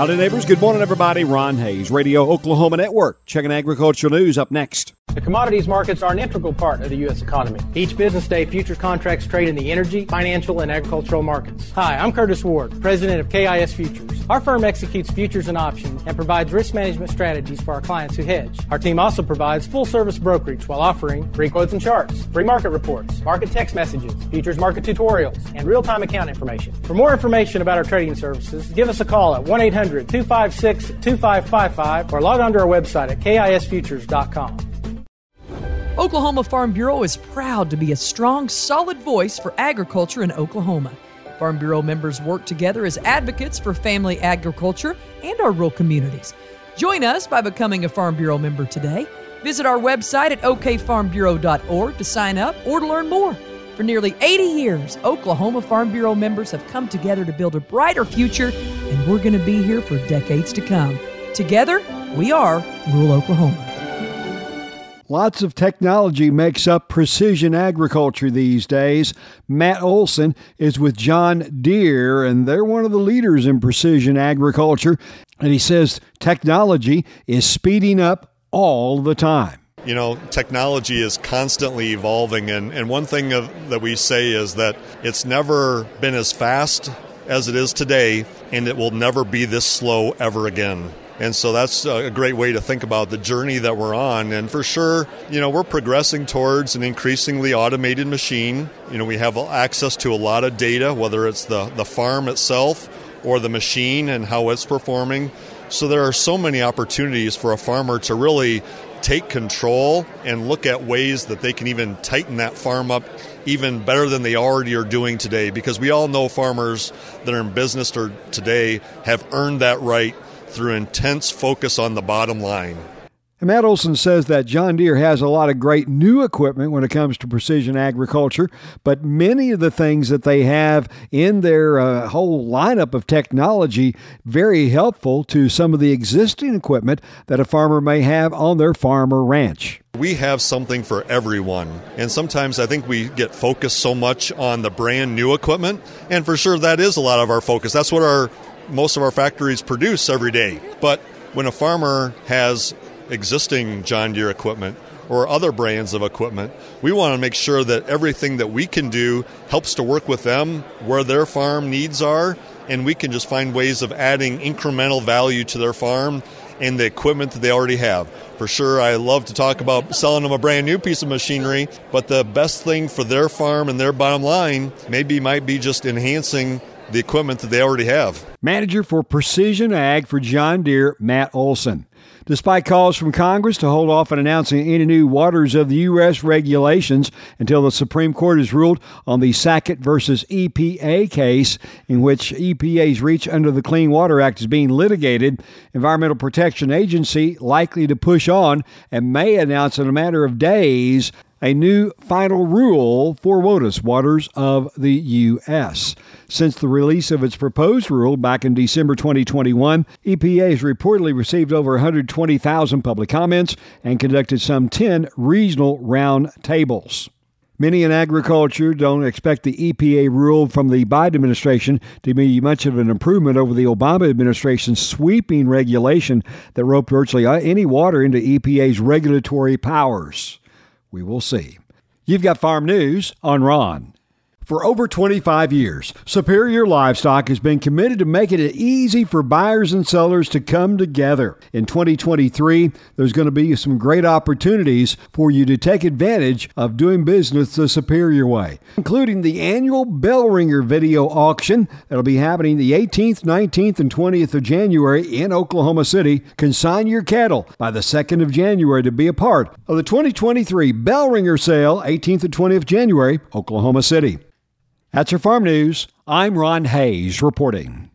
Howdy, neighbors. Good morning, everybody. Ron Hays, Radio Oklahoma Network. Checking agricultural news up next. The commodities markets are an integral part of the U.S. economy. Each business day, futures contracts trade in the energy, financial, and agricultural markets. Hi, I'm Curtis Ward, president of KIS Futures. Our firm executes futures and options and provides risk management strategies for our clients who hedge. Our team also provides full service brokerage while offering free quotes and charts, free market reports, market text messages, futures market tutorials, and real time account information. For more information about our trading services, give us a call at 1 800 256 2555 or log on to our website at kisfutures.com. Oklahoma Farm Bureau is proud to be a strong, solid voice for agriculture in Oklahoma. Farm Bureau members work together as advocates for family agriculture and our rural communities. Join us by becoming a Farm Bureau member today. Visit our website at okfarmbureau.org to sign up or to learn more. For nearly 80 years, Oklahoma Farm Bureau members have come together to build a brighter future, and we're going to be here for decades to come. Together, we are Rural Oklahoma. Lots of technology makes up precision agriculture these days. Matt Olson is with John Deere, and they're one of the leaders in precision agriculture. And he says technology is speeding up all the time. You know, technology is constantly evolving, and, and one thing of, that we say is that it's never been as fast as it is today, and it will never be this slow ever again. And so that's a great way to think about the journey that we're on. And for sure, you know, we're progressing towards an increasingly automated machine. You know, we have access to a lot of data, whether it's the, the farm itself or the machine and how it's performing. So there are so many opportunities for a farmer to really take control and look at ways that they can even tighten that farm up even better than they already are doing today because we all know farmers that are in business today have earned that right through intense focus on the bottom line. And Matt Olson says that John Deere has a lot of great new equipment when it comes to precision agriculture, but many of the things that they have in their uh, whole lineup of technology very helpful to some of the existing equipment that a farmer may have on their farm or ranch. We have something for everyone. And sometimes I think we get focused so much on the brand new equipment, and for sure that is a lot of our focus. That's what our most of our factories produce every day. But when a farmer has existing John Deere equipment or other brands of equipment, we want to make sure that everything that we can do helps to work with them where their farm needs are, and we can just find ways of adding incremental value to their farm and the equipment that they already have. For sure, I love to talk about selling them a brand new piece of machinery, but the best thing for their farm and their bottom line maybe might be just enhancing the equipment that they already have. Manager for Precision Ag for John Deere, Matt Olson. Despite calls from Congress to hold off on announcing any new waters of the U.S. regulations until the Supreme Court has ruled on the Sackett versus EPA case, in which EPA's reach under the Clean Water Act is being litigated, Environmental Protection Agency likely to push on and may announce in a matter of days a new final rule for WOTUS, Waters of the U.S. Since the release of its proposed rule back in December 2021, EPA has reportedly received over 120,000 public comments and conducted some 10 regional round tables. Many in agriculture don't expect the EPA rule from the Biden administration to be much of an improvement over the Obama administration's sweeping regulation that roped virtually any water into EPA's regulatory powers. We will see. You've got farm news on Ron. For over 25 years, Superior Livestock has been committed to making it easy for buyers and sellers to come together. In 2023, there's going to be some great opportunities for you to take advantage of doing business the Superior way, including the annual Bell Ringer video auction that'll be happening the 18th, 19th, and 20th of January in Oklahoma City. Consign your cattle by the 2nd of January to be a part of the 2023 Bell Ringer sale, 18th and 20th January, Oklahoma City. That's your farm news. I'm Ron Hays reporting.